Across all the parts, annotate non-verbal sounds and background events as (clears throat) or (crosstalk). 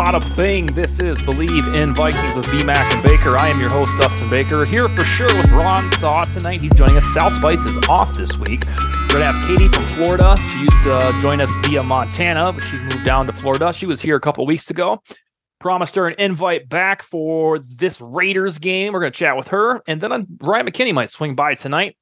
Bada bing. This is Believe in Vikings with BMAC and Baker. I am your host, Dustin Baker, here for sure with Raun Sawh tonight. He's joining us. Sal Spice is off this week. We're going to have Katie from Florida. She used to join us via Montana, but she's moved down to Florida. She was here a couple weeks ago. Promised her an invite back for this Raiders game. We're going to chat with her. And then uh, Bryant McKinnie might swing by tonight.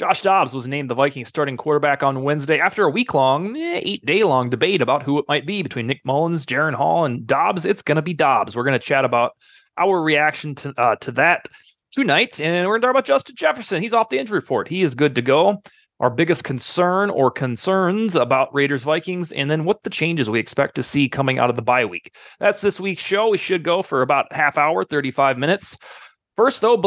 Josh Dobbs was named the Vikings starting quarterback on Wednesday after a week long, eh, eight day long debate about who it might be between Nick Mullens, Jaren Hall, and Dobbs. It's going to be Dobbs. We're going to chat about our reaction to uh, to that tonight, and we're going to talk about Justin Jefferson. He's off the injury report. He is good to go. Our biggest concern or concerns about Raiders Vikings, and then what the changes we expect to see coming out of the bye week. That's this week's show. We should go for about half hour, 35 minutes. First, though,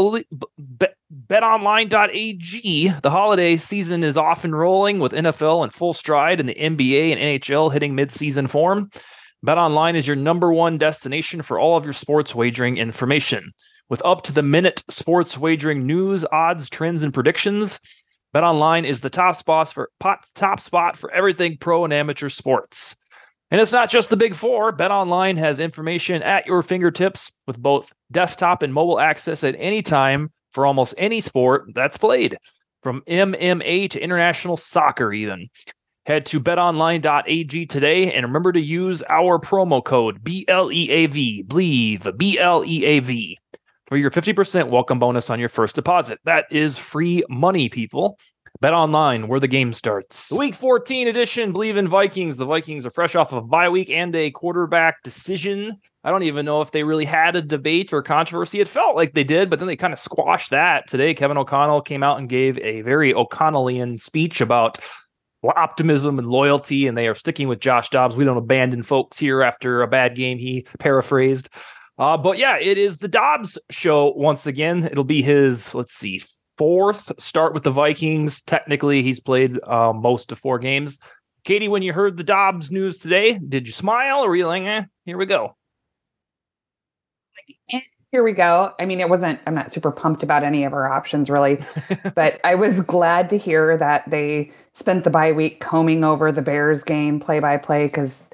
betonline.ag, the holiday season is off and rolling with NFL in full stride and the NBA and NHL hitting midseason form. BetOnline is your number one destination for all of your sports wagering information. With up to the minute sports wagering news, odds, trends, and predictions, BetOnline is the top spot for top spot for everything pro and amateur sports. And it's not just the big four. BetOnline has information at your fingertips with both desktop and mobile access at any time for almost any sport that's played, from MMA to international soccer, even. Head to betonline.ag today and remember to use our promo code BLEAV, Believe, B L E A V, for your 50% welcome bonus on your first deposit. That is free money, people. Bet online, where the game starts. The week 14 edition, Believe in Vikings. The Vikings are fresh off of a bye week and a quarterback decision. I don't even know if they really had a debate or controversy. It felt like they did, but then they kind of squashed that. Today, Kevin O'Connell came out and gave a very O'Connellian speech about optimism and loyalty, and they are sticking with Josh Dobbs. We don't abandon folks here after a bad game, he paraphrased. Uh, but yeah, it is the Dobbs show once again. It'll be his, let's see, fourth start with the Vikings. Technically, he's played uh, most of four games. Katie, when you heard the Dobbs news today, did you smile or were you like, eh, here we go? Here we go. I mean, it wasn't, I'm not super pumped about any of our options really, (laughs) but I was glad to hear that they spent the bye week combing over the Bears game play by play because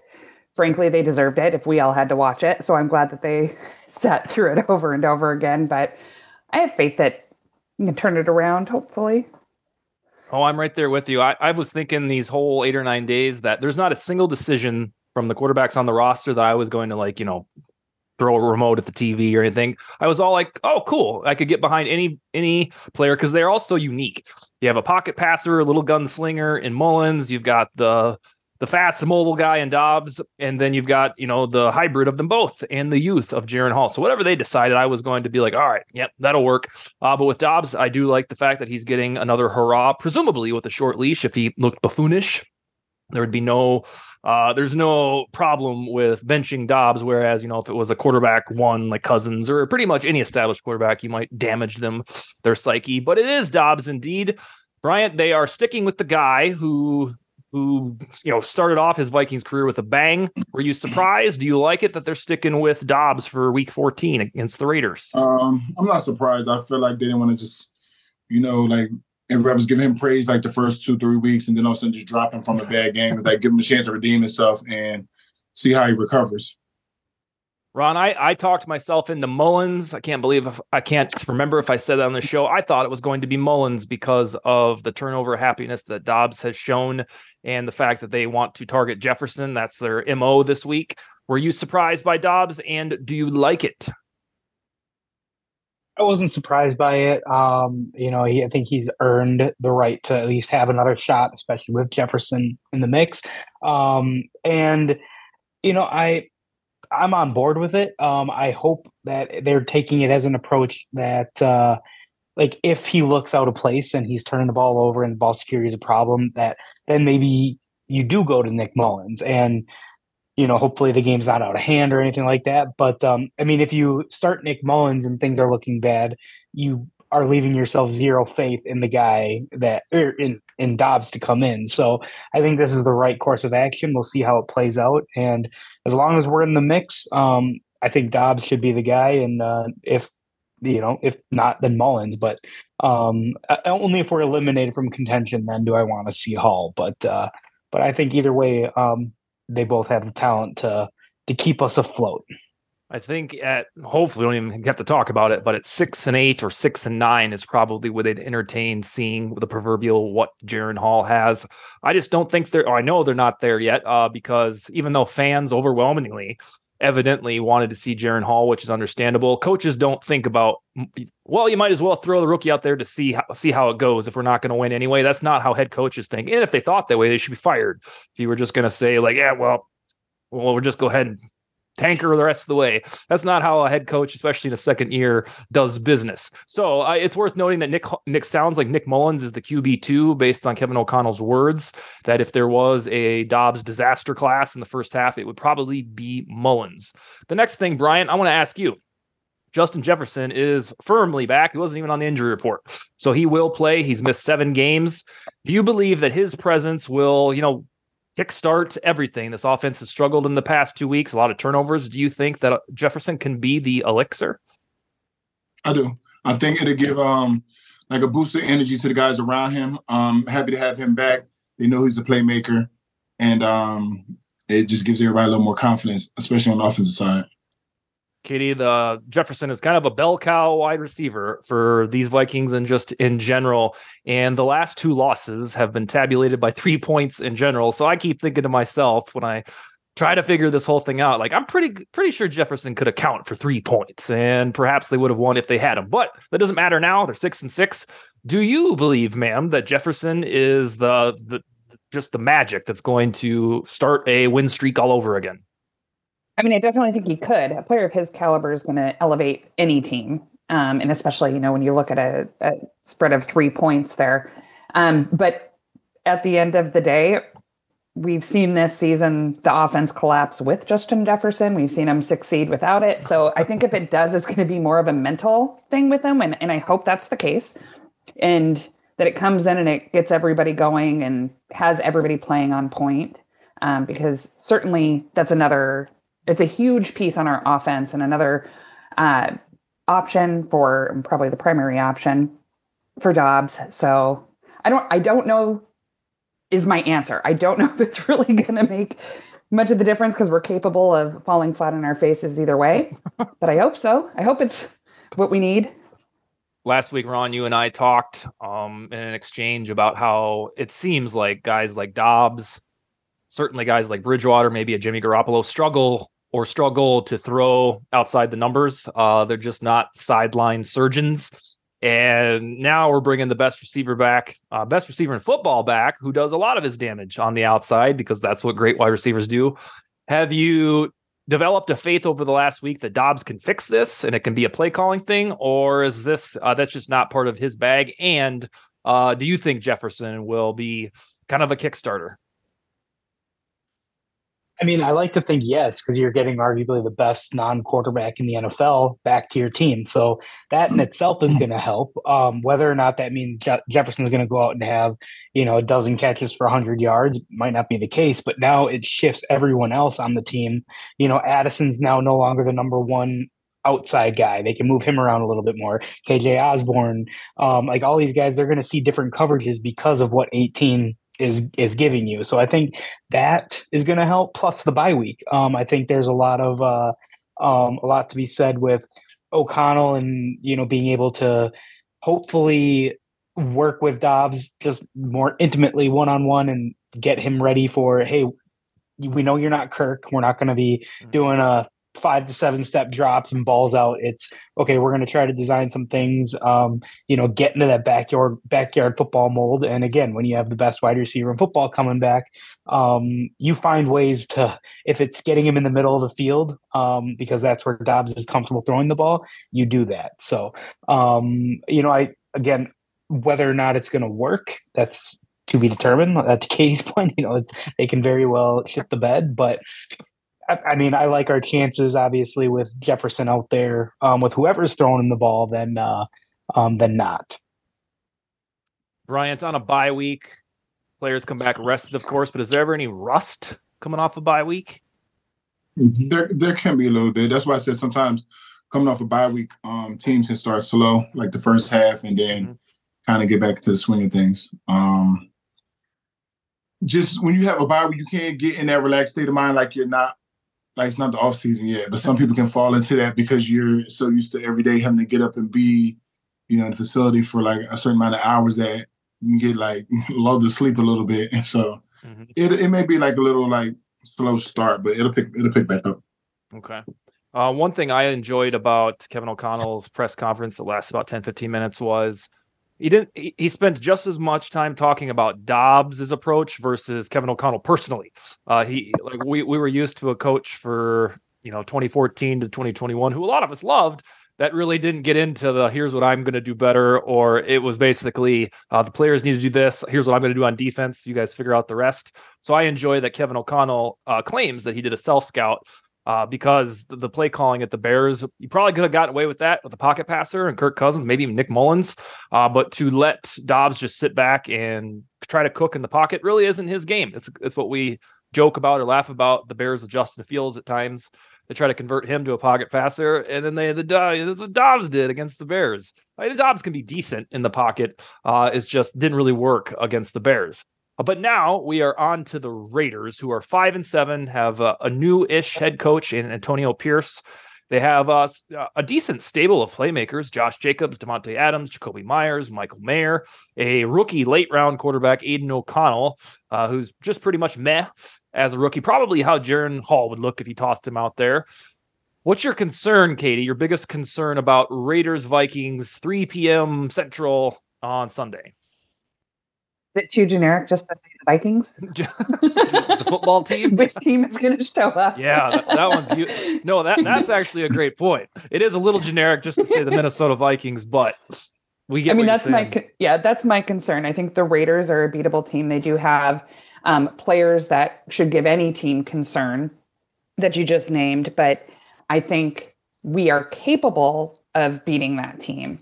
frankly, they deserved it if we all had to watch it. So I'm glad that they (laughs) sat through it over and over again. But I have faith that you can turn it around, hopefully. Oh, I'm right there with you. I, I was thinking these whole eight or nine days that there's not a single decision from the quarterbacks on the roster that I was going to like, you know, throw a remote at the TV or anything. I was all like, "Oh, cool! I could get behind any any player because they're all so unique." You have a pocket passer, a little gunslinger in Mullens. You've got the the fast mobile guy in Dobbs, and then you've got you know the hybrid of them both and the youth of Jaren Hall. So whatever they decided, I was going to be like, all right, yep, that'll work. Uh, but with Dobbs, I do like the fact that he's getting another hurrah, presumably with a short leash. If he looked buffoonish, there would be no uh, there's no problem with benching Dobbs. Whereas, you know, if it was a quarterback one like Cousins or pretty much any established quarterback, you might damage them, their psyche. But it is Dobbs indeed. Bryant, they are sticking with the guy who who you know started off his Vikings career with a bang. Were you surprised? Do you like it that they're sticking with Dobbs for Week 14 against the Raiders? Um, I'm not surprised. I feel like they didn't want to just, you know, like everybody was giving him praise like the first two three weeks, and then all of a sudden just drop him from a bad game. Like give him a chance to redeem himself and see how he recovers. Raun, I, I talked myself into Mullens. I can't believe if, I can't remember if I said that on the show. I thought it was going to be Mullens because of the turnover happiness that Dobbs has shown and the fact that they want to target Jefferson. That's their MO this week. Were you surprised by Dobbs and do you like it? I wasn't surprised by it. Um, you know, he, I think he's earned the right to at least have another shot, especially with Jefferson in the mix. Um, and you know, I I'm on board with it. Um, I hope that they're taking it as an approach that, uh, like, if he looks out of place and he's turning the ball over and ball security is a problem, that then maybe you do go to Nick Mullens and you know, hopefully the game's not out of hand or anything like that. But um, I mean, if you start Nick Mullens and things are looking bad, you are leaving yourself zero faith in the guy that er, in in Dobbs to come in. So I think this is the right course of action. We'll see how it plays out, and as long as we're in the mix, um, I think Dobbs should be the guy. And uh, if you know, if not, then Mullens. But um, only if we're eliminated from contention, then do I want to see Hall. But uh, but I think either way, um, they both have the talent to to keep us afloat. I think at hopefully we don't even have to talk about it, but at six and eight or six and nine is probably where they'd entertain seeing the proverbial what Jaren Hall has. I just don't think they're. I know they're not there yet uh, because even though fans overwhelmingly evidently wanted to see Jaren Hall, which is understandable. Coaches don't think about well, you might as well throw the rookie out there to see how see how it goes if we're not going to win anyway. That's not how head coaches think. And if they thought that way, they should be fired. If you were just going to say like, yeah, well, well, we'll just go ahead and tanker the rest of the way. That's not how a head coach, especially in a second year, does business. So uh, it's worth noting that Nick Nick sounds like Nick Mullens is the QB two, based on Kevin O'Connell's words. That if there was a Dobbs disaster class in the first half, it would probably be Mullens. The next thing, Bryant, I want to ask you. Justin Jefferson is firmly back. He wasn't even on the injury report. So he will play. He's missed seven games. Do you believe that his presence will, you know, kickstart everything. This offense has struggled in the past two weeks, a lot of turnovers. Do you think that Jefferson can be the elixir? I do. I think it'll give um like a boost of energy to the guys around him. Um happy to have him back. They know he's a playmaker. And um it just gives everybody a little more confidence, especially on the offensive side. Katie, the Jefferson is kind of a bell cow wide receiver for these Vikings and just in general. And the last two losses have been tabulated by (laughs) three points in general. So I keep thinking to myself when I try to figure this whole thing out, like I'm pretty pretty sure Jefferson could account for three points, and perhaps they would have won if they had him. But that doesn't matter now. They're six and six. Do you believe, ma'am, that Jefferson is the the just the magic that's going to start a win streak all over again? I mean, I definitely think he could. A player of his caliber is going to elevate any team, um, and especially you know when you look at a, a spread of three points there. Um, but at the end of the day, we've seen this season the offense collapse with Justin Jefferson. We've seen him succeed without it. So I think if it does, it's going to be more of a mental thing with him, and and I hope that's the case, and that it comes in and it gets everybody going and has everybody playing on point. Um, because certainly that's another it's a huge piece on our offense and another uh, option for probably the primary option for Dobbs. So I don't I don't know is my answer. I don't (laughs) know if it's really going to make much of the difference because we're capable of falling flat on our faces either way. (laughs) but I hope so. I hope it's what we need. Last week, Raun, you and I talked um, in an exchange about how it seems like guys like Dobbs, certainly guys like Bridgewater, maybe a Jimmy Garoppolo struggle or struggle to throw outside the numbers. Uh, they're just not sideline surgeons. And now we're bringing the best receiver back, uh, best receiver in football back, who does a lot of his damage on the outside because that's what great wide receivers do. Have you developed a faith over the last week that Dobbs can fix this and it can be a play calling thing, or is this uh, that's just not part of his bag? And uh, do you think Jefferson will be kind of a Kickstarter? I mean, I like to think yes, because you're getting arguably the best non-quarterback in the NFL back to your team. So that in itself is going to help. Um, whether or not that means Je- Jefferson's going to go out and have, you know, a dozen catches for 100 yards might not be the case. But now it shifts everyone else on the team. You know, Addison's now no longer the number one outside guy. They can move him around a little bit more. KJ Osborn, um, like all these guys, they're going to see different coverages because of what 18 is is giving you. So I think that is going to help. Plus the bye week. Um, I think there's a lot of uh, um, a lot to be said with O'Connell and you know being able to hopefully work with Dobbs just more intimately one on one and get him ready for hey we know you're not Kirk we're not going to be mm-hmm. doing a five to seven step drops and balls out. It's okay. We're going to try to design some things, um, you know, get into that backyard backyard football mold. And again, when you have the best wide receiver in football coming back, um, you find ways to if it's getting him in the middle of the field um, because that's where Dobbs is comfortable throwing the ball. You do that. So um, you know, I again whether or not it's going to work, that's to be determined. Uh, (laughs) Katie's point, you know, it's they can very well shit the bed, but I mean, I like our chances obviously with Jefferson out there. Um, with whoever's throwing him the ball, then uh, um, then not. Bryant on a bye week. Players come back rested, of course, but is there ever any rust coming off a bye week? There, there can be a little bit. That's why I said sometimes coming off a bye week, um, teams can start slow, like the first half, and then mm-hmm. kind of get back to the swing of things. Um, just when you have a bye week, you can't get in that relaxed state of mind like you're not like it's not the off season yet, but some people can fall into that because you're so used to every day having to get up and be, you know, in the facility for like a certain amount of hours that you can get like (laughs) lulled to sleep a little bit. And (laughs) so mm-hmm. it it may be like a little like slow start, but it'll pick it'll pick back up. Okay. Uh, one thing I enjoyed about Kevin O'Connell's press conference that lasted about 10, 15 minutes was he didn't he, spent just as much time talking about Dobbs's approach versus Kevin O'Connell personally. Uh, he like we we were used to a coach for you know 2014 to 2021 who a lot of us loved that really didn't get into the here's what I'm going to do better, or it was basically uh, the players need to do this. Here's what I'm going to do on defense. You guys figure out the rest. So I enjoy that Kevin O'Connell uh, claims that he did a self scout uh, because the, the, play calling at the Bears, you probably could have gotten away with that with the pocket passer and Kirk Cousins, maybe even Nick Mullens. Uh, but to let Dobbs just sit back and try to cook in the pocket really isn't his game. It's it's what we joke about or laugh about the Bears with Justin Fields at times. They try to convert him to a pocket passer, and then they the that's what Dobbs did against the Bears. Like, Dobbs can be decent in the pocket. Uh, it's just didn't really work against the Bears. Uh, but now we are on to the Raiders, who are five and seven, have a, a new-ish head coach in Antonio Pierce. They have uh, a decent stable of playmakers: Josh Jacobs, Davante Adams, Jakobi Meyers, Michael Mayer, a rookie late-round quarterback, Aidan O'Connell, uh, who's just pretty much meh as a rookie. Probably how Jaren Hall would look if he tossed him out there. What's your concern, Katie? Your biggest concern about Raiders Vikings 3 p.m. Central on Sunday? Is it too generic just to say the Vikings? (laughs) the football team? Which team is going to show up? yeah, that, that one's you. No, that that's actually a great point. It is a little generic just to say the Minnesota Vikings, but we get. I mean, that's my yeah, that's my concern. I think the Raiders are a beatable team. They do have um, players that should give any team concern that you just named, but I think we are capable of beating that team.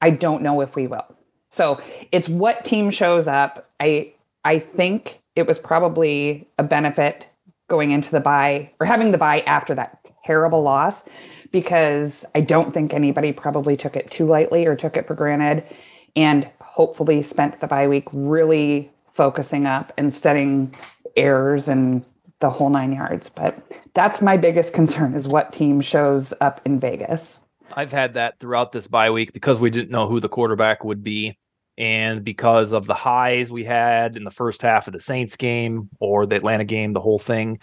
I don't know if we will. So it's what team shows up. I I think it was probably a benefit going into the bye or having the bye after that terrible loss because I don't think anybody probably took it too lightly or took it for granted and hopefully spent the bye week really focusing up and studying errors and the whole nine yards. But that's my biggest concern is what team shows up in Vegas. I've had that throughout this bye week because we didn't know who the quarterback would be. And because of the highs we had in the first half of the Saints game or the Atlanta game, the whole thing,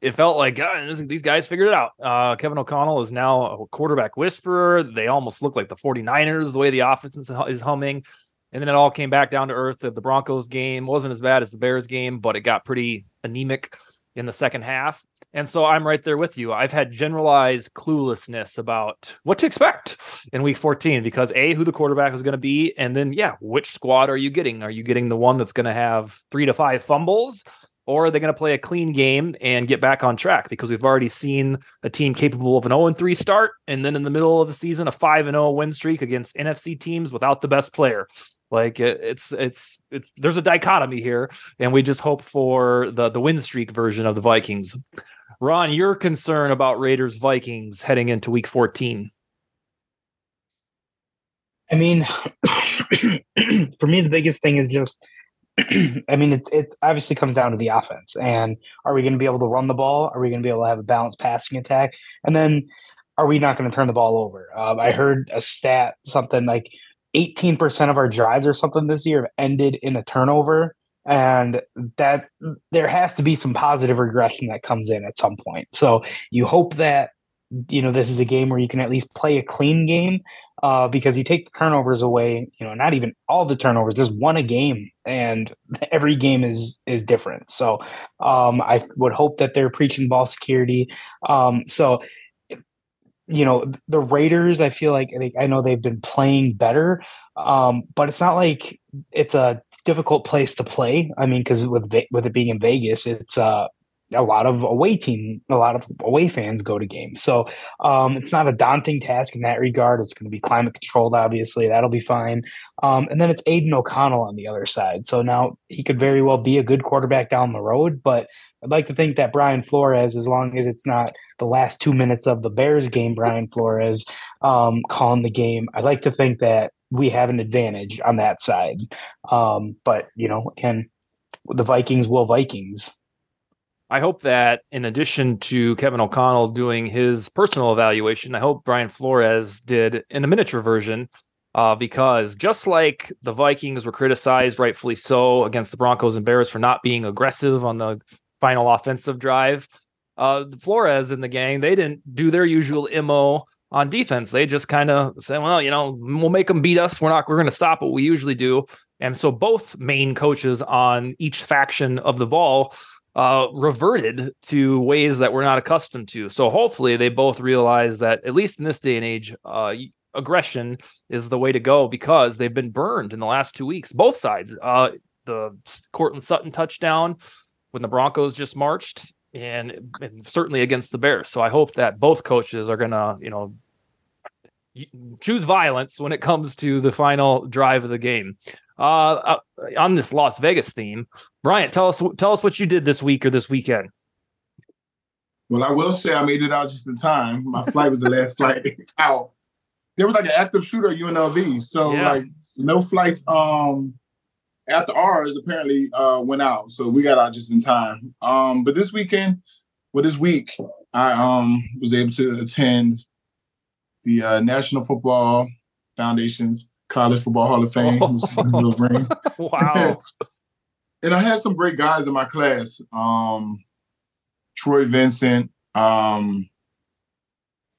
it felt like uh, these guys figured it out. Uh, Kevin O'Connell is now a quarterback whisperer. They almost look like the 49ers, the way the offense is humming. And then it all came back down to earth. The Broncos game wasn't as bad as the Bears game, but it got pretty anemic in the second half. And so I'm right there with you. I've had generalized cluelessness about what to expect in week 14 because A, who the quarterback is going to be. And then, yeah, which squad are you getting? Are you getting the one that's going to have three to five fumbles? Or are they going to play a clean game and get back on track? Because we've already seen a team capable of an 0 3 start, and then in the middle of the season, a 5 0 win streak against NFC teams without the best player. Like it, it's, it's it's there's a dichotomy here, and we just hope for the the win streak version of the Vikings. Raun, your concern about Raiders Vikings heading into Week 14. I mean, (coughs) for me, the biggest thing is just (clears throat) I mean, it's it obviously comes down to the offense, and are we going to be able to run the ball? Are we going to be able to have a balanced passing attack? And then, are we not going to turn the ball over? Um, I heard a stat, something like 18% of our drives or something this year have ended in a turnover and that there has to be some positive regression that comes in at some point so you hope that you know this is a game where you can at least play a clean game uh, because you take the turnovers away. You know, not even all the turnovers, just one a game, and (laughs) every game is is different. So um, I would hope that they're preaching ball security. Um, so you know the Raiders, I feel like I, know they've been playing better, um, but it's not like it's a difficult place to play. I mean, because with with it being in Vegas, it's uh, a lot of away team, a lot of away fans go to games. So um, it's not a daunting task in that regard. It's going to be climate controlled, obviously. That'll be fine. Um, and then it's Aidan O'Connell on the other side. So now he could very well be a good quarterback down the road. But I'd like to think that Brian Flores, as long as it's not the last two minutes of the Bears game, Brian Flores um, calling the game, I'd like to think that we have an advantage on that side. Um, but, you know, again, the Vikings will Vikings. I hope that in addition to Kevin O'Connell doing his personal evaluation, I hope Brian Flores did in a miniature version. Uh, because just like the Vikings were criticized, rightfully so, against the Broncos and Bears for not being aggressive on the final offensive drive, uh, Flores and the gang, they didn't do their usual MO on defense. They just kind of said, well, you know, we'll make them beat us. We're not, we're going to stop what we usually do. And so both main coaches on each faction of the ball uh, reverted to ways that we're not accustomed to. So hopefully they both realize that at least in this day and age, uh, aggression is the way to go because they've been burned in the last two weeks, both sides. Uh, the Courtland Sutton touchdown when the Broncos just marched, and, and certainly against the Bears. So I hope that both coaches are gonna, you know, choose violence when it comes to the final drive of the game. Uh, uh, on this Las Vegas theme, Bryant, tell us tell us what you did this week or this weekend. Well, I will say I made it out just in time. My flight was the last (laughs) flight out. There was like an active shooter at UNLV, so yeah. like no flights um after ours apparently uh went out, so we got out just in time. Um, but this weekend, well, this week I um was able to attend the uh, National Football Foundation's College Football Hall of (laughs) Fame. Oh. (laughs) wow. (laughs) and I had some great guys in my class. Um, Troy Vincent, um,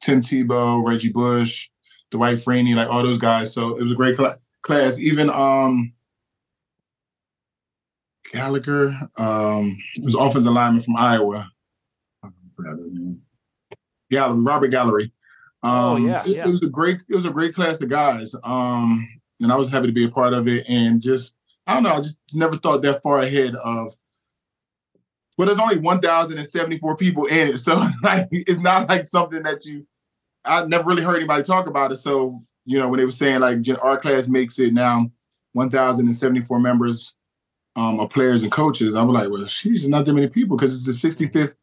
Tim Tebow, Reggie Bush, Dwight Freeney, like all those guys. So it was a great cl- class. Even um, Gallagher, um, was offensive lineman from Iowa. Gallery, Robert Gallery. Oh, um, oh yeah, it, yeah. it was a great it was a great class of guys. Um, and I was happy to be a part of it. And just I don't know, I just never thought that far ahead of. But there's only 1,074 people in it, (laughs) so like it's not like something that you. I never really heard anybody talk about it. So you know when they were saying like our class makes it now 1,074 members um, of players and coaches, I was like, well, she's not that many people because it's the 65th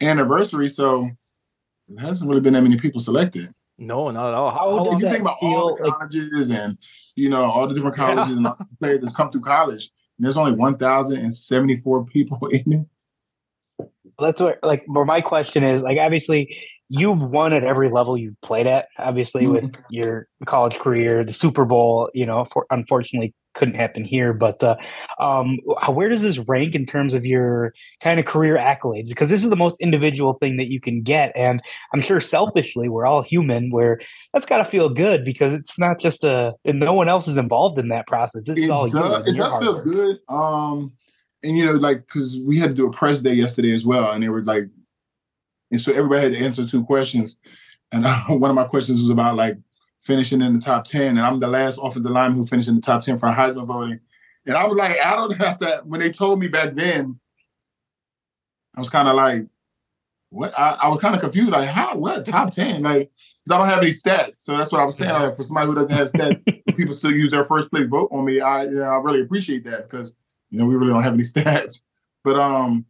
anniversary. So it hasn't really been that many people selected. No, not at all. How, how does you that think about feel all the like, colleges and you know all the different colleges yeah. and players that's come through college, and there's only 1,074 people (laughs) in it. That's what like. Where my question is like, obviously, you've won at every level you've played at. Obviously, mm-hmm. with your college career, the Super Bowl. You know, for, unfortunately, couldn't happen here. But uh, um, where does this rank in terms of your kind of career accolades? Because this is the most individual thing that you can get, and I'm sure selfishly we're all human. Where that's got to feel good because it's not just a and no one else is involved in that process. This it is all does, It does feel work. good. Um, and you know, like because we had to do a press day yesterday as well, and they were like, and so everybody had to answer two questions. And uh, (laughs) one of my questions was about like finishing in the top 10. And I'm the last offensive lineman who finished in the top 10 for Heisman voting. And I was like, I don't know. (laughs) that when they told me back then, I was kind of like, what? I, I was kind of confused. Like, how? What? Top 10? Like, I don't have any stats. So that's what I was saying. Like, for somebody who doesn't have stats, (laughs) people still use their first place vote on me. I, yeah, I really appreciate that because, you know, we really don't have any (laughs) stats. But, um,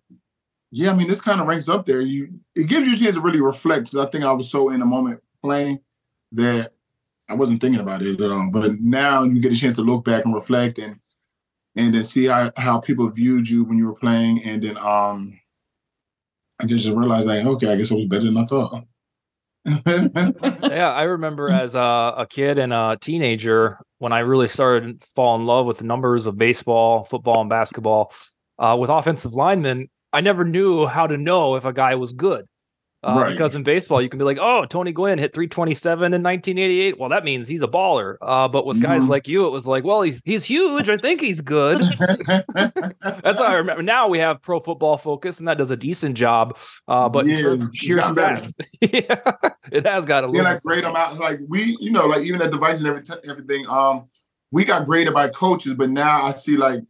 yeah, I mean, this kind of ranks up there. You, it gives you a chance to really reflect. I think I was so in the moment playing that I wasn't thinking about it. But now you get a chance to look back and reflect and and then see how, how people viewed you when you were playing and then um I just realized like, okay, I guess I was better than I thought. yeah, I remember as a, a, kid and a teenager when I really started to fall in love with the numbers of baseball, football, and basketball. Uh, with offensive linemen, I never knew how to know if a guy was good Uh, right. Because in baseball, you can be like, oh, Tony Gwynn hit 327 in 1988. Well, that means he's a baller. Uh, but with guys mm-hmm. like you, it was like, well, he's he's huge. I think he's good. (laughs) That's how I remember. Now we have Pro Football Focus, and that does a decent job. Uh, but yeah, sheer stats, (laughs) yeah, it has got a little. Yeah, like grade them out. Like we, you know, like even at device and everything, everything. Um, we got graded by coaches, but now I see like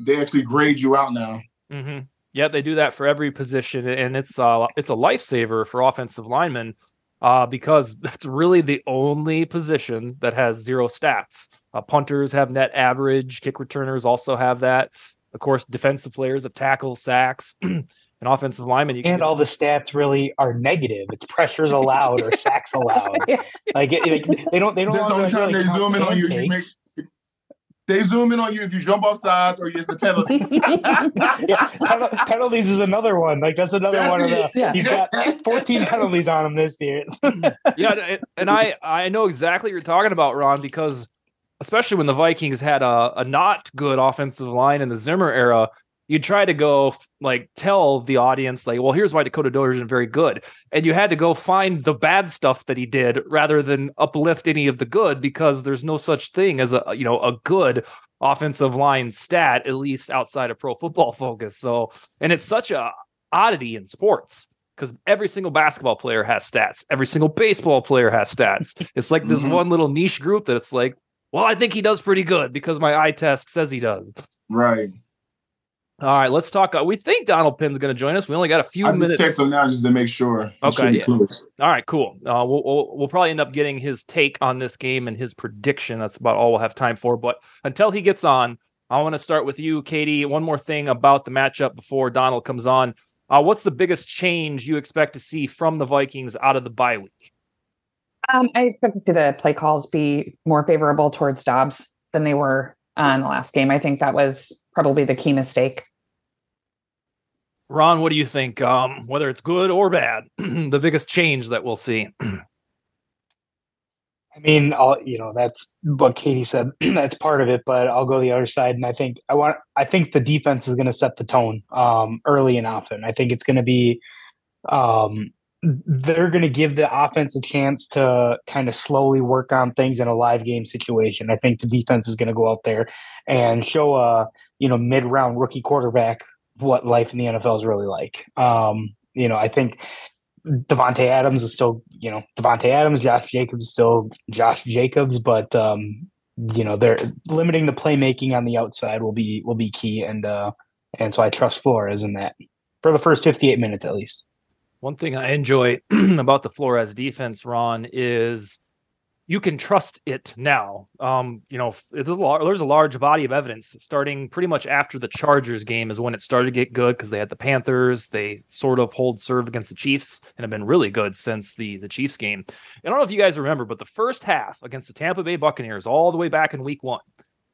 they actually grade you out now. Mm-hmm. Yeah, they do that for every position, and it's uh it's a lifesaver for offensive linemen, uh, because (laughs) that's really the only position that has zero stats. Uh, punters have net average, kick returners also have that. Of course, defensive players have tackles, sacks, (clears throat) and offensive linemen. and all the stats really are negative. It's pressures allowed or (laughs) sacks allowed. like, it, like, they don't they don't. There's no time they zoom in on you. You make they zoom in on you if you jump off sides or it's a penalty. (laughs) yeah, penalties is another one. Like that's another that's one of the. Yeah. He's got (laughs) 14 penalties on him this year. (laughs) yeah, and I I know exactly what you're talking about, Raun, because especially when the Vikings had a, a not good offensive line in the Zimmer era, you try to go like tell the audience like well here's why dakota Dillard isn't very good. And you had to go find the bad stuff that he did rather than uplift any of the good because there's no such thing as a you know a good offensive line stat at least outside of pro football focus. So and it's such a oddity in sports because every single basketball player has stats. Every single baseball player has stats. It's like this mm-hmm. one little niche group that it's like well i think he does pretty good because my eye test says he does. Right all right, let's talk. Uh, we think Donald Penn's going to join us. We only got a few I minutes. text him now just to make sure. Okay. Yeah. All right, cool. Uh, we'll, we'll, we'll probably end up getting his take on this game and his prediction. That's about all we'll have time for. But until he gets on, I want to start with you, Katie. One more thing about the matchup before Donald comes on. Uh, what's the biggest change you expect to see from the Vikings out of the bye week? Um, I expect to see the play calls be more favorable towards Dobbs than they were in the last game. I think that was probably the key mistake. Raun, what do you think? Um, whether it's good or bad, (clears throat) the biggest change that we'll see. (clears throat) I mean, I'll, you know, that's what Katie said. (clears throat) that's part of it, but I'll go the other side. And I think I want, I think the defense is going to set the tone um, early and often. I think it's going to be, um, they're going to give the offense a chance to kind of slowly work on things in a live game situation. I think the defense is going to go out there and show a, you know, mid round rookie quarterback what life in the NFL is really like. Um, you know, I think Davante Adams is still, you know, Davante Adams, Josh Jacobs is still Josh Jacobs, but um, you know, they're limiting the playmaking on the outside will be will be key, and uh, and so I trust Flores in that for the first fifty eight minutes at least. One thing I enjoy (clears throat) about the Flores defense, Raun, is you can trust it now. Um, you know, there's a large body of evidence starting pretty much after the Chargers game is when it started to get good because they had the Panthers. They sort of hold serve against the Chiefs and have been really good since the the Chiefs game. I don't know if you guys remember, but the first half against the Tampa Bay Buccaneers, all the way back in Week One,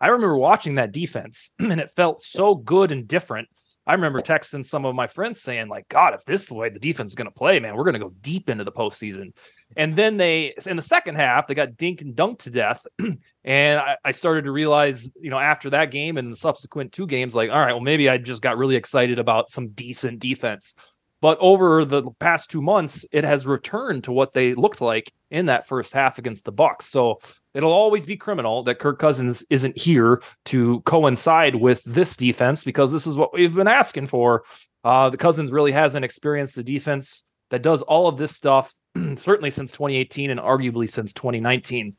I remember watching that defense (clears throat) and it felt so good and different. I remember texting some of my friends saying, like, God, if this is the way the defense is going to play, man, we're going to go deep into the postseason. And then they, in the second half, they got dink and dunked to death. (clears throat) and I, I, started to realize, you know, after that game and the subsequent two games, like, all right, well, maybe I just got really excited about some decent defense. But over the past two months, it has returned to what they looked like in that first half against the Bucks. So it'll always be criminal that Kirk Cousins isn't here to coincide with this defense because this is what we've been asking for. Uh, the Cousins really hasn't experienced the defense that does all of this stuff (clears throat) certainly since 2018 and arguably since 2019.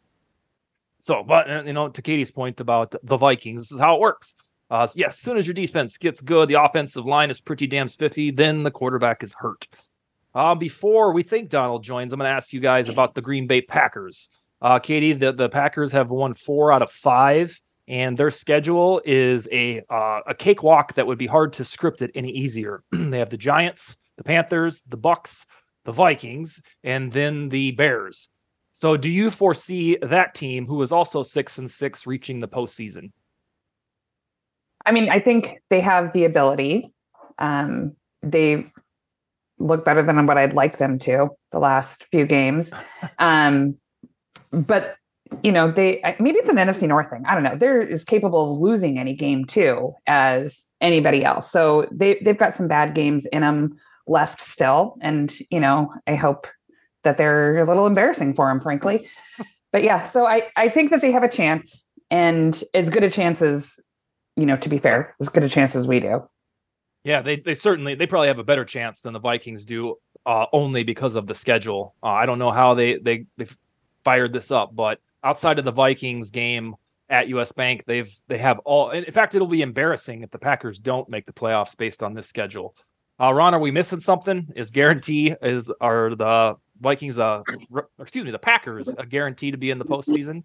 So, but uh, you know, to Katie's point about the Vikings, this is how it works. Uh, yes, as soon as your defense gets good, the offensive line is pretty damn spiffy. Then the quarterback is hurt. Uh, before we think Donald joins, I'm going to ask you guys about the Green Bay Packers. Uh, Katie, the, the Packers have won four out of five, and their schedule is a uh, a cakewalk that would be hard to script it any easier. (clears throat) they have the Giants, the Panthers, the Bucks, the Vikings, and then the Bears. So, do you foresee that team, who is also six and six, reaching the postseason? I mean, I think they have the ability. Um, they look better than what I'd like them to the last few games. (laughs) Um, but you know, they maybe it's an NFC North thing. I don't know. They're as capable of losing any game too as anybody else. So they they've got some bad games in them left still. And, you know, I hope that they're a little embarrassing for him, frankly. (laughs) But yeah, so I, I think that they have a chance and as good a chance as, you know, to be fair, as good a chance as we do. Yeah, they, they certainly they probably have a better chance than the Vikings do, uh, only because of the schedule. Uh, I don't know how they they they fired this up, but outside of the Vikings game at US Bank, they've they have all. In fact, it'll be embarrassing if the Packers don't make the playoffs based on this schedule. Uh, Raun, are we missing something? Is guarantee is are the Vikings uh excuse me the Packers a guarantee to be in the postseason?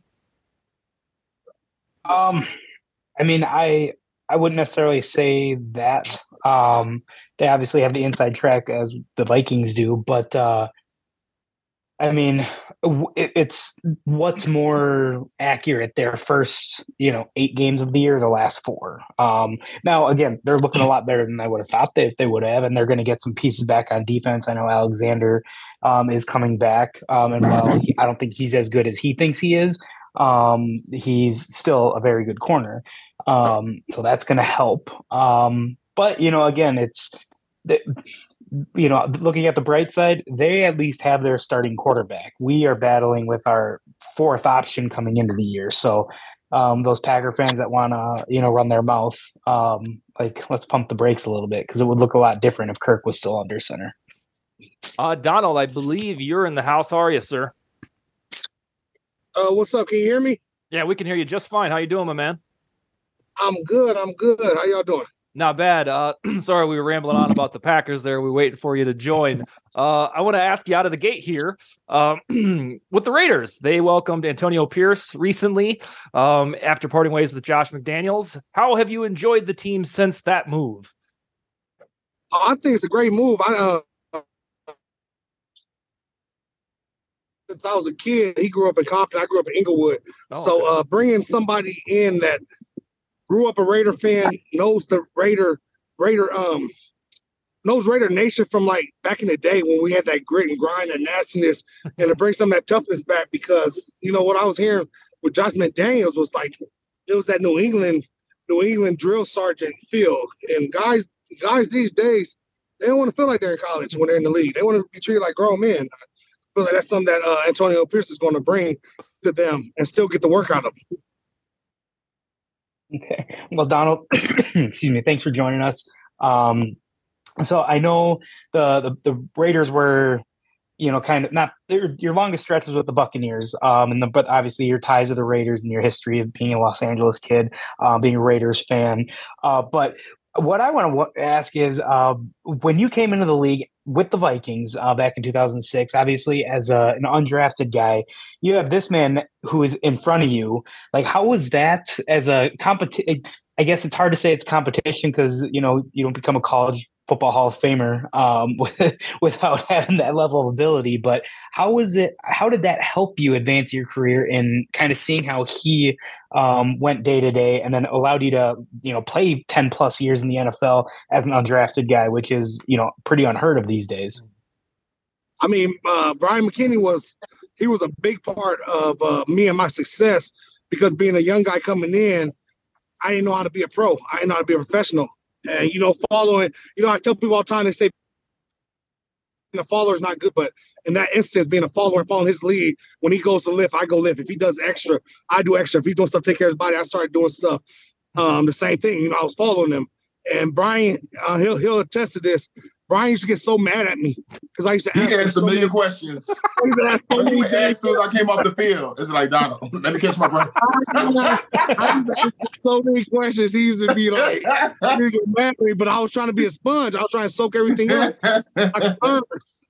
Um, I mean, I I wouldn't necessarily say that. Um, they obviously have the inside track as the Vikings do, but uh, I mean, it's what's more accurate their first you know eight games of the year the last four. Um now again they're looking a lot better than i would have thought that they would have and they're going to get some pieces back on defense. I know alexander um is coming back um and while he, i don't think he's as good as he thinks he is um he's still a very good corner. Um so that's going to help. Um but you know again it's you know, looking at the bright side, they at least have their starting quarterback. We are battling with our fourth option coming into the year. So, um, those Packer fans that want to, you know, run their mouth, um, like let's pump the brakes a little bit because it would look a lot different if Kirk was still under center. Uh, Donald, I believe you're in the house. How are you, sir? Uh, what's up? Can you hear me? Yeah, we can hear you just fine. How you doing, my man? I'm good. I'm good. How y'all doing? Not bad. Uh, (clears throat) sorry, we were rambling on about the Packers there. We waiting for you to join. Uh, I want to ask you out of the gate here um, (clears throat) with the Raiders. They welcomed Antonio Pierce recently um, after parting ways with Josh McDaniels. How have you enjoyed the team since that move? I think it's a great move. I uh, since I was a kid, he grew up in Compton. I grew up in Inglewood. Oh, so uh, bringing somebody in that grew up a Raider fan, knows the Raider Raider um knows Raider Nation from like back in the day when we had that grit and grind and nastiness, and to bring some of that toughness back because you know what I was hearing with Josh McDaniels was like it was that New England New England drill sergeant feel, and guys guys these days they don't want to feel like they're in college when they're in the league. They want to be treated like grown men. I feel like that's something that uh, Antonio Pierce is going to bring to them and still get the work out of them. Okay. Well, Donald, (coughs) excuse me. Thanks for joining us. Um, so I know the, the, the Raiders were, you know, kind of not your longest stretches with the Buccaneers, um, and the, but obviously your ties to the Raiders and your history of being a Los Angeles kid, uh, being a Raiders fan. Uh, but what I want to ask is, uh, when you came into the league, with the Vikings uh, back in 2006. Obviously, as a, an undrafted guy, you have this man who is in front of you. Like, how was that as a competition? I guess it's hard to say it's competition because you know you don't become a college football Hall of Famer um, (laughs) without having that level of ability. But how was it? How did that help you advance your career in kind of seeing how he um, went day to day, and then allowed you to you know play ten plus years in the NFL as an undrafted guy, which is you know pretty unheard of these days. I mean, uh, Bryant McKinnie was he was a big part of uh, me and my success because being a young guy coming in, I didn't know how to be a pro. I didn't know how to be a professional. And you know, following, you know, I tell people all the time, they say being a follower is not good, but in that instance, being a follower and following his lead, when he goes to lift, I go lift. If he does extra, I do extra. If he's doing stuff, take care of his body, I started doing stuff. Um, the same thing, you know, I was following him. And Brian, uh, he'll he'll attest to this. Brian used to get so mad at me because (laughs) I used to ask. He asked a million so questions. ask so many as soon as I came off the field, it's like Donald. Let me catch my breath. (laughs) so many questions. He used to be like, he get mad at me, but I was trying to be a sponge. I was trying to soak everything up.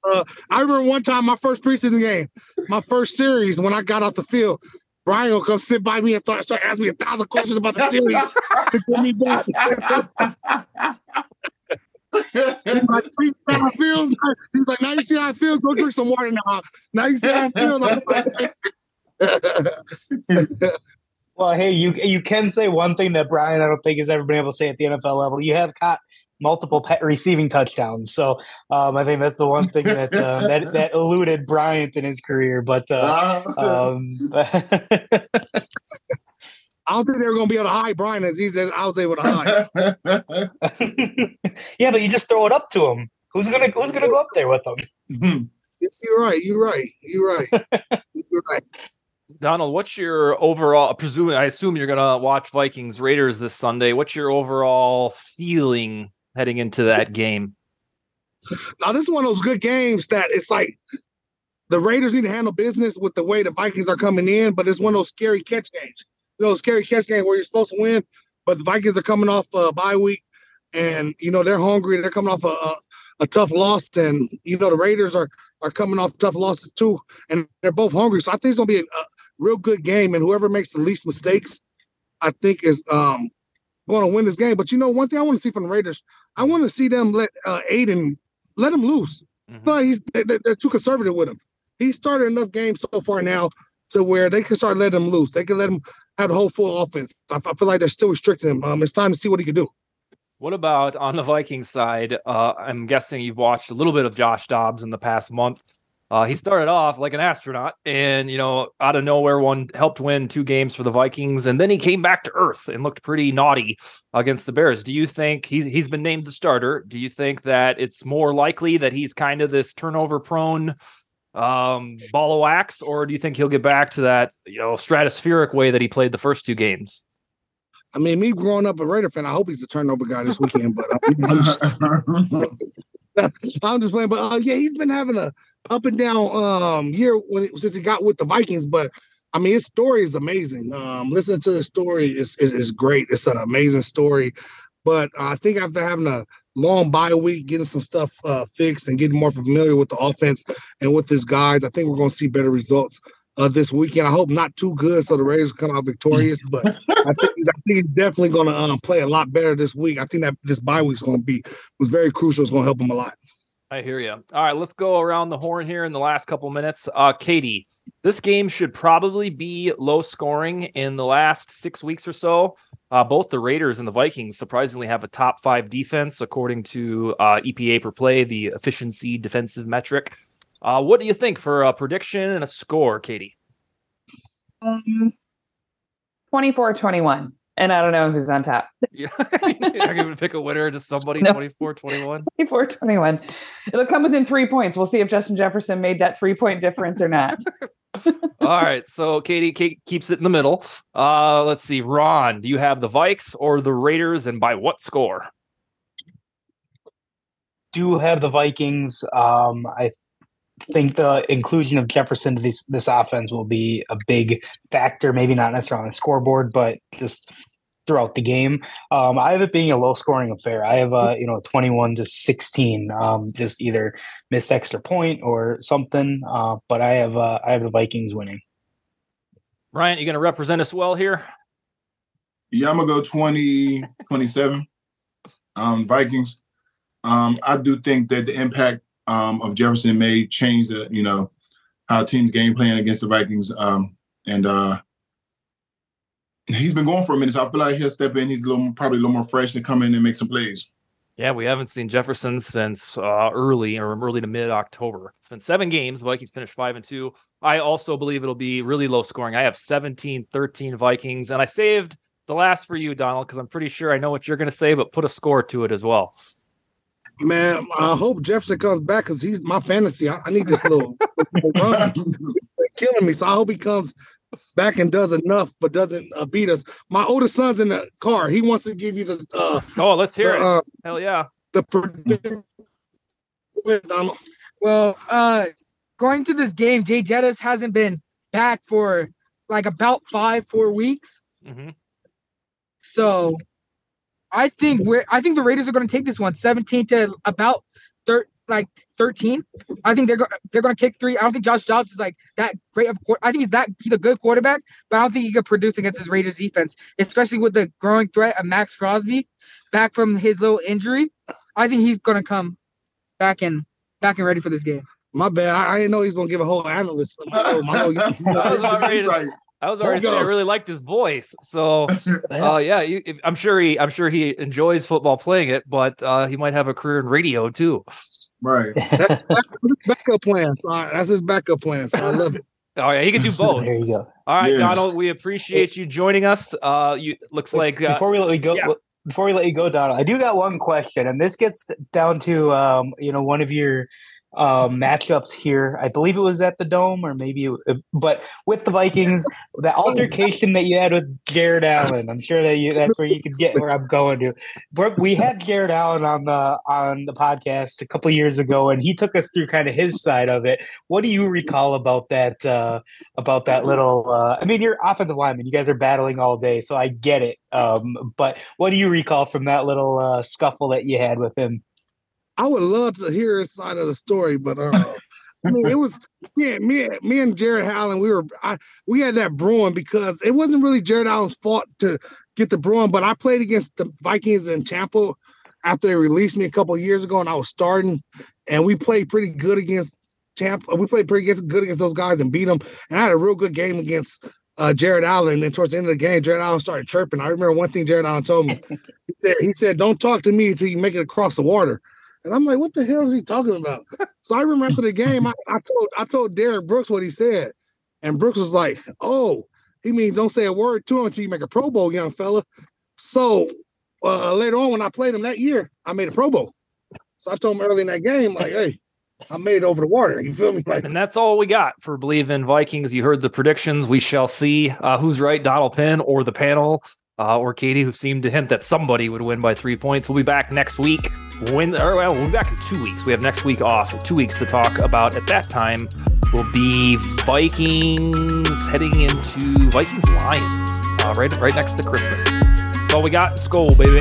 Uh, I remember one time my first preseason game, my first series when I got off the field. Brian will come sit by me and start, start asking me a thousand questions about the series to get me back (laughs) like, feels. He's like, now you see how I feel. Go drink some water now. Now you see how I feel. (laughs) well, hey, you you can say one thing that Brian I don't think has ever been able to say at the NFL level. You have caught multiple receiving touchdowns, so um, I think that's the one thing that uh, (laughs) that that eluded Bryant in his career. But uh, um, (laughs) I don't think they were going to be able to hide Brian as easy as I was able to hide. (laughs) yeah, but you just throw it up to him. Who's gonna Who's gonna go up there with them? (laughs) You're right. You're right. You're right. you're right. Donald, what's your overall? Presuming, I assume you're gonna watch Vikings Raiders this Sunday. What's your overall feeling heading into that game? Now, this is one of those good games that it's like the Raiders need to handle business with the way the Vikings are coming in, but it's one of those scary catch games. You know, scary catch game where you're supposed to win, but the Vikings are coming off a bye week, and you know they're hungry. They're coming off a, a, a tough loss, and you know the Raiders are are coming off tough losses too, and they're both hungry. So I think it's gonna be a, a real good game, and whoever makes the least mistakes, I think is um going to win this game. But you know, one thing I want to see from the Raiders, I want to see them let uh, Aidan let him loose. Mm-hmm. But he's they're, they're, too conservative with him. He started enough games so far now to where they can start letting him loose. They can let him have the whole full offense. I, I feel like they're still restricting him. Um, it's time to see what he can do. What about on the Vikings side? Uh, I'm guessing you've watched a little bit of Josh Dobbs in the past month. Uh, he started off like an astronaut, and you know, out of nowhere, one helped win two games for the Vikings, and then he came back to earth and looked pretty naughty against the Bears. Do you think he's he's been named the starter? Do you think that it's more likely that he's kind of this turnover prone um, ball of wax, or do you think he'll get back to that you know stratospheric way that he played the first two games? I mean, me growing up a Raider fan, I hope he's a turnover guy this weekend. But I'm, just, (laughs) (laughs) I'm just playing. But uh, yeah, he's been having a up and down um year when it, since he got with the Vikings. But I mean, his story is amazing. Um, listening to his story is, is, is great. It's an amazing story. But I think after having a long bye week, getting some stuff uh, fixed and getting more familiar with the offense and with his guys, I think we're going to see better results uh, this weekend. I hope not too good, so the Raiders come out victorious. But I think he's, I think he's definitely going to um, play a lot better this week. I think that this bye week is going to be was very crucial. It's going to help him a lot. I hear you. All right, let's go around the horn here in the last couple minutes. Uh, Katie, this game should probably be low scoring in the last six weeks or so. Uh, both the Raiders and the Vikings surprisingly have a top five defense according to uh, EPA per play, the efficiency defensive metric. Uh, what do you think for a prediction and a score, Katie? Um, 24 21 and I don't know who's on top. (laughs) Yeah. (laughs) You're going to pick a winner, just somebody (laughs) no. 24 21. 24 21. It'll come within three points. We'll see if Justin Jefferson made that three point difference or not. All right. So Katie, Kate keeps it in the middle. Uh, let's see. Raun, do you have the Vikes or the Raiders and by what score? Do have the Vikings. Um, I think the inclusion of Jefferson to this this offense will be a big factor. Maybe not necessarily on the scoreboard, but just throughout the game. Um, I have it being a low scoring affair. I have a you know twenty one to sixteen, um, just either missed extra point or something. Uh, but I have uh, I have the Vikings winning. Ryan, you going to represent us well here? Yeah, I'm gonna go 20, 27. Um, Vikings. Um, I do think that the impact um, of Jefferson may change the, you know, how teams game plan against the Vikings. Um, and uh, he's been going for a minute, so I feel like he'll step in. He's a little probably a little more fresh to come in and make some plays. Yeah, we haven't seen Jefferson since uh, early or early to mid October. It's been seven games. The Vikings finished five and two. I also believe it'll be really low scoring. I have 17 13 Vikings, and I saved the last for you, Donald, because I'm pretty sure I know what you're going to say, but put a score to it as well. Man, I hope Jefferson comes back because he's my fantasy. I, I need this little, (laughs) little run. killing me. So I hope he comes back and does enough, but doesn't uh, beat us. My oldest son's in the car. He wants to give you the. Uh, oh, let's hear the, it. Uh, Hell yeah. The well, uh, going to this game, Jay Jettis hasn't been back for like about five, four weeks. Mm-hmm. So I think we're I think the Raiders are going to take this one 17 to about thir- like 13. I think they're go- they're going to kick three. I don't think Josh Dobbs is like that great of I think he's that he's a good quarterback, but I don't think he can produce against this Raiders defense, especially with the growing threat of Maxx Crosby back from his little injury. I think he's going to come back and back and ready for this game. My bad. I, I didn't know he's going to give a whole analyst. Oh, (laughs) my, my, (laughs) I was already saying I really liked his voice. So, (laughs) uh, yeah, you, I'm sure he, I'm sure he enjoys football playing it, but uh, he might have a career in radio too. Right. That's, that's his backup plan. So that's his backup plan. So I love it. (laughs) Oh yeah, he can do both. there you go. All right, yes. Donald, we appreciate you joining us. Uh, you looks like uh, before we let you go, yeah. before we let you go, Donald, I do got one question, and this gets down to um, you know one of your um, matchups here. I believe it was at the Dome, or maybe, it, but with the Vikings, (laughs) the altercation that you had with Jared Allen. I'm sure that you that's where you could get where I'm going to. Brooke, we had Jared Allen on the on the podcast a couple years ago, and he took us through kind of his side of it. What do you recall about that? Uh, about that little? Uh, I mean, you're offensive lineman. You guys are battling all day, so I get it. Um, but what do you recall from that little uh, scuffle that you had with him? I would love to hear his side of the story, but uh, I mean, it was yeah, me, me and Jared Allen. We were I, we had that brewing because it wasn't really Jared Allen's fault to get the brewing, but I played against the Vikings in Tampa after they released me a couple years ago, and I was starting, and we played pretty good against Tampa. We played pretty good against those guys and beat them, and I had a real good game against uh, Jared Allen. And then towards the end of the game, Jared Allen started chirping. I remember one thing Jared Allen told me. (laughs) he, said, he said, "Don't talk to me until you make it across the water." And I'm like, what the hell is he talking about? so I remember the game, I, I told I told Derrick Brooks what he said. And Brooks was like, oh, he means don't say a word to him until you make a Pro Bowl, young fella. So uh, later on, when I played him that year, I made a Pro Bowl. So I told him early in that game, like, hey, I made it over the water. You feel me? Like, and that's all we got for Bleav in Vikings. You heard the predictions. We shall see uh, who's right, Donald Penn or the panel uh, or Katie, who seemed to hint that somebody would win by three points. We'll be back next week. When, or well, we'll be back in two weeks. We have next week off, two weeks to talk about. At that time, will be Vikings heading into Vikings Lions, uh, right, right next to Christmas. That's all we got. Skol, baby.